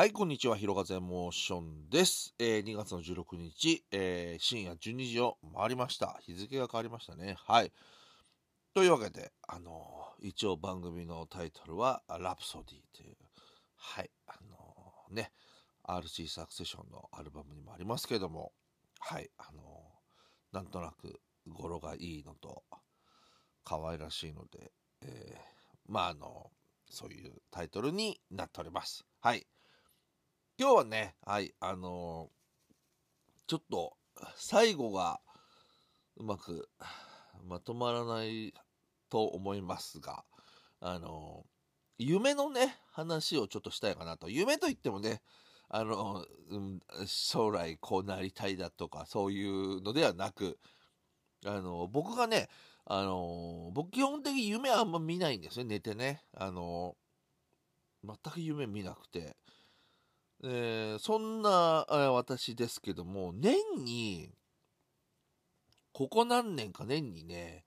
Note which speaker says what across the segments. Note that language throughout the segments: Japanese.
Speaker 1: はい、こんにちは。ひろがぜモーションです。えー2月の16日、えー深夜12時を回りました。日付が変わりましたね。はい。というわけで、あのー一応番組のタイトルは、ラプソディという、はい、あのーね、RC サクセションのアルバムにもありますけども、はい、あのーなんとなく語呂がいいのと、可愛らしいので、えーまああのそういうタイトルになっております。はい。今日はね、はい、あのちょっと最後がうまくまとまらないと思いますが、あの夢のね、話をちょっとしたいかなと。夢といってもね、あの、うん、将来こうなりたいだとか、そういうのではなく、あの、僕がね、あの僕基本的に夢あんま見ないんですね、寝てね。あの全く夢見なくて。えーそんな私ですけども、年に、ここ何年か年にね、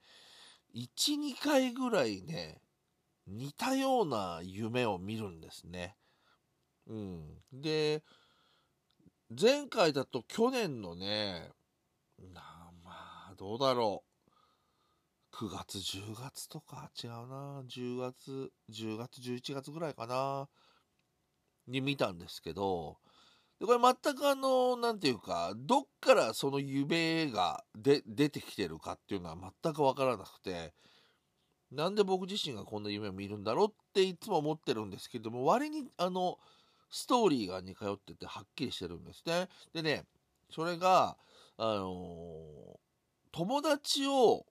Speaker 1: 1、2回ぐらいね、似たような夢を見るんですね。うん。で、前回だと去年のね、なまあ、どうだろう。9月、10月とか違うな。10月、10月、11月ぐらいかな。に見たんですけど、でこれ全くあの、なんていうか、どっからその夢がで出てきてるかっていうのは全くわからなくて、なんで僕自身がこんな夢を見るんだろうっていつも思ってるんですけども、割にあの、ストーリーが似通っててはっきりしてるんですね。でね、それが、あの友達を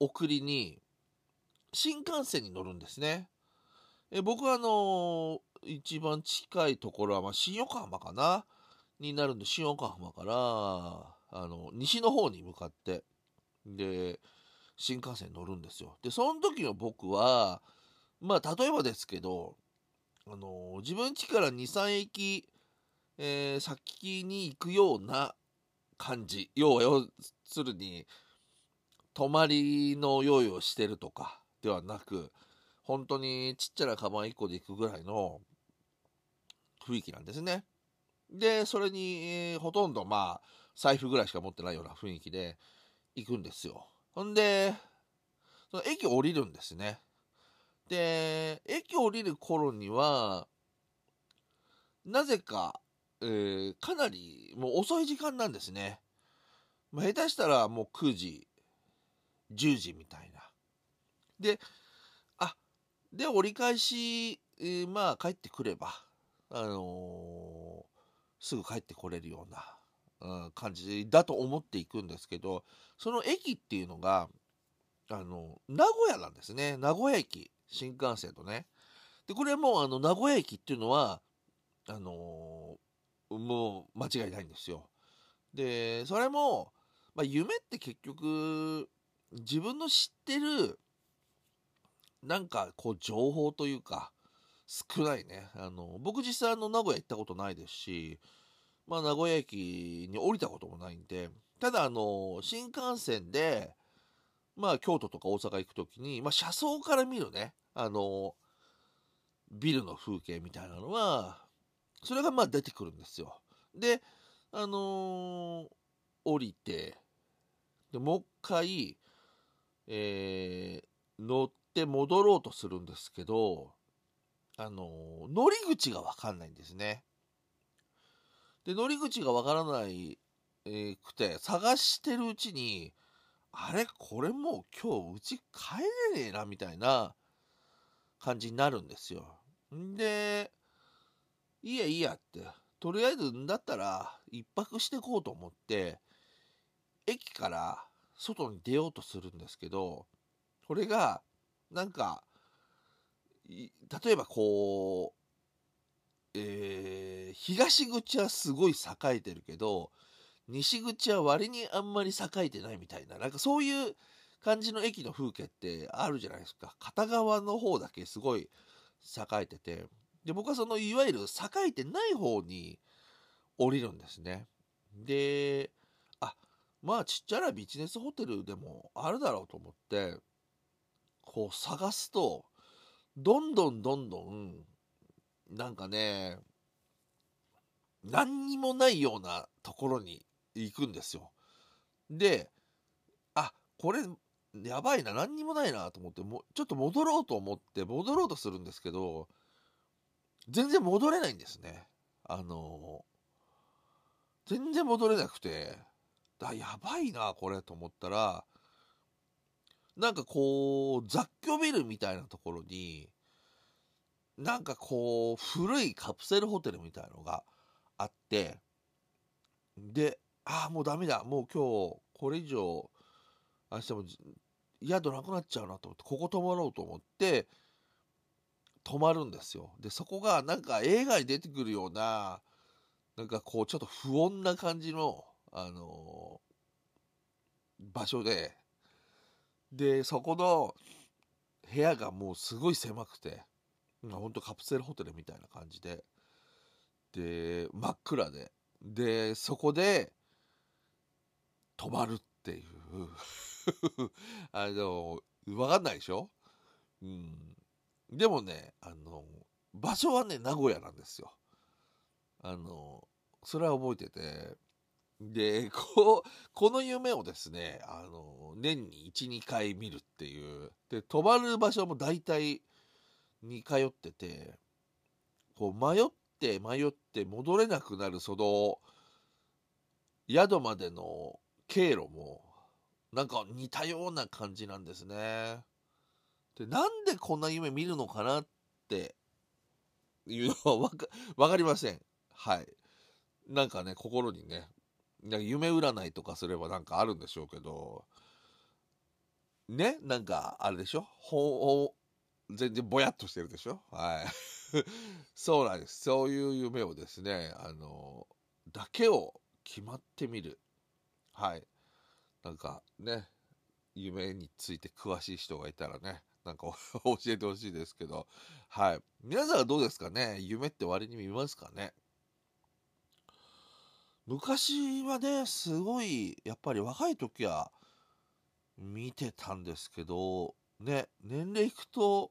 Speaker 1: 送りに新幹線に乗るんですね。え僕はあの一番近いところは、まあ、新横浜かな？になるんで新横浜からあの西の方に向かってで新幹線乗るんですよ。でその時の僕はまあ例えばですけどあの自分家から23駅、えー先に行くような感じ要は要するに泊まりの用意をしてるとかではなく本当にちっちゃなカバン1個で行くぐらいの雰囲気なんですね。でそれに、ほとんどまあ財布ぐらいしか持ってないような雰囲気で行くんですよ。ほんでその駅降りるんですね。で駅降りる頃にはなぜか、えーかなりもう遅い時間なんですね。まあ下手したらもう9時10時みたいな。であで折り返し、えーまあ帰ってくれば、あのーすぐ帰ってこれるような、うん感じだと思っていくんですけどその駅っていうのがあの名古屋なんですね名古屋駅新幹線とね。でこれもうあの名古屋駅っていうのはあのーもう間違いないんですよ。でそれも、まあ、夢って結局自分の知ってるなんかこう情報というか少ないねあの僕実際あの名古屋行ったことないですし、まあ、名古屋駅に降りたこともないんでただあの新幹線でまあ京都とか大阪行く時に、まあ、車窓から見るねあのビルの風景みたいなのはそれがまあ出てくるんですよ。であの降りてでもう一回、えー乗って戻ろうとするんですけど、あの乗り口が分かんないんですね。で乗り口が分からない、えくて探してるうちにあれこれもう今日うち帰れねえなみたいな感じになるんですよ。んでいいやいいやってとりあえずだったら一泊してこうと思って駅から外に出ようとするんですけどこれがなんか例えばこう、えー東口はすごい栄えてるけど西口は割にあんまり栄えてないみたいななんかそういう感じの駅の風景ってあるじゃないですか。片側の方だけすごい栄えてて。で僕はそのいわゆる栄えてない方に降りるんですね。であまあちっちゃなビジネスホテルでもあるだろうと思ってこう探すとどんどんどんどんなんかね、何にもないようなところに行くんですよ。で、あ、これ、やばいな、何にもないなと思って、もちょっと戻ろうと思って、戻ろうとするんですけど、全然戻れないんですね。あの全然戻れなくて、だやばいな、これと思ったら、なんかこう、雑居ビルみたいなところに、なんかこう、古いカプセルホテルみたいのがあって、で、ああ、もうダメだ。もう今日、これ以上、明日も宿なくなっちゃうなと思って、ここ泊まろうと思って、泊まるんですよ。で、そこがなんか映画に出てくるような、なんかこう、ちょっと不穏な感じの、あのー、場所で、で、そこの部屋がもうすごい狭くて、ほんとカプセルホテルみたいな感じで、で、真っ暗で、で、そこで、泊まるっていう あの、わかんないでしょ？うん。でもね、あの、場所はね、名古屋なんですよ。あの、それは覚えてて、で、こ、この夢をですね、あの、年に1、2回見るっていう。で、泊まる場所も大体に通ってて、こう、迷って迷って戻れなくなるその、宿までの経路も、なんか似たような感じなんですね。で、なんでこんな夢見るのかなっていうのはわかわかりません。はい。なんかね、心にね、夢占いとかすればなんかあるんでしょうけど、ね、なんかあれでしょ？ほ全然ぼやっとしてるでしょ？はい。そうなんです。そういう夢をですね、あの、だけを決まってみる。はい。なんかね、夢について詳しい人がいたらね、なんか 教えてほしいですけど、はい。皆さんはどうですかね？夢って割に見ますかね？昔はね、すごい、やっぱり若い時は見てたんですけど、ね、年齢いくと、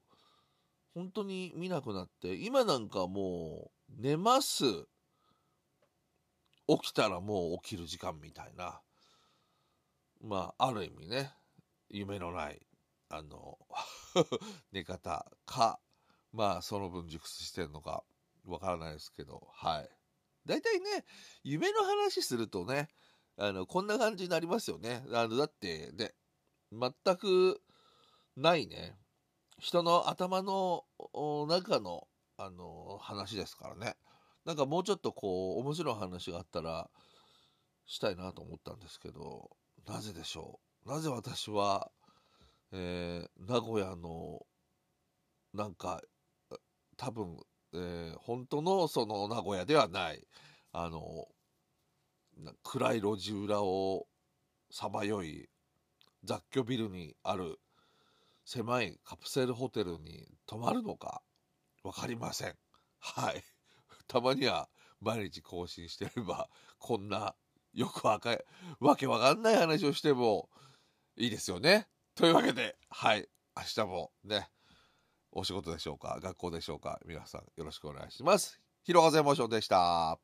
Speaker 1: 本当に見なくなって、今なんかもう、寝ます。起きたらもう起きる時間みたいな。まあ、ある意味ね、夢のない、あの 寝方か、まあ、その分熟睡してるのか、わからないですけど、はい。大体ね、夢の話するとね、あの、こんな感じになりますよね。あの、だってね、全くないね、人の頭の中の、あの、話ですからね。なんかもうちょっとこう、面白い話があったら、したいなと思ったんですけど、なぜでしょう？なぜ私は、えー、名古屋の、なんか、多分、えー、本当のその名古屋ではない、あの、暗い路地裏をさまよい、雑居ビルにある狭いカプセルホテルに泊まるのか分かりません。はい。たまには毎日更新してれば、こんなよくわかわけわかんない話をしてもいいですよね。というわけで、はい。明日もね、お仕事でしょうか？学校でしょうか？皆さんよろしくお願いします。広瀬モーションでした。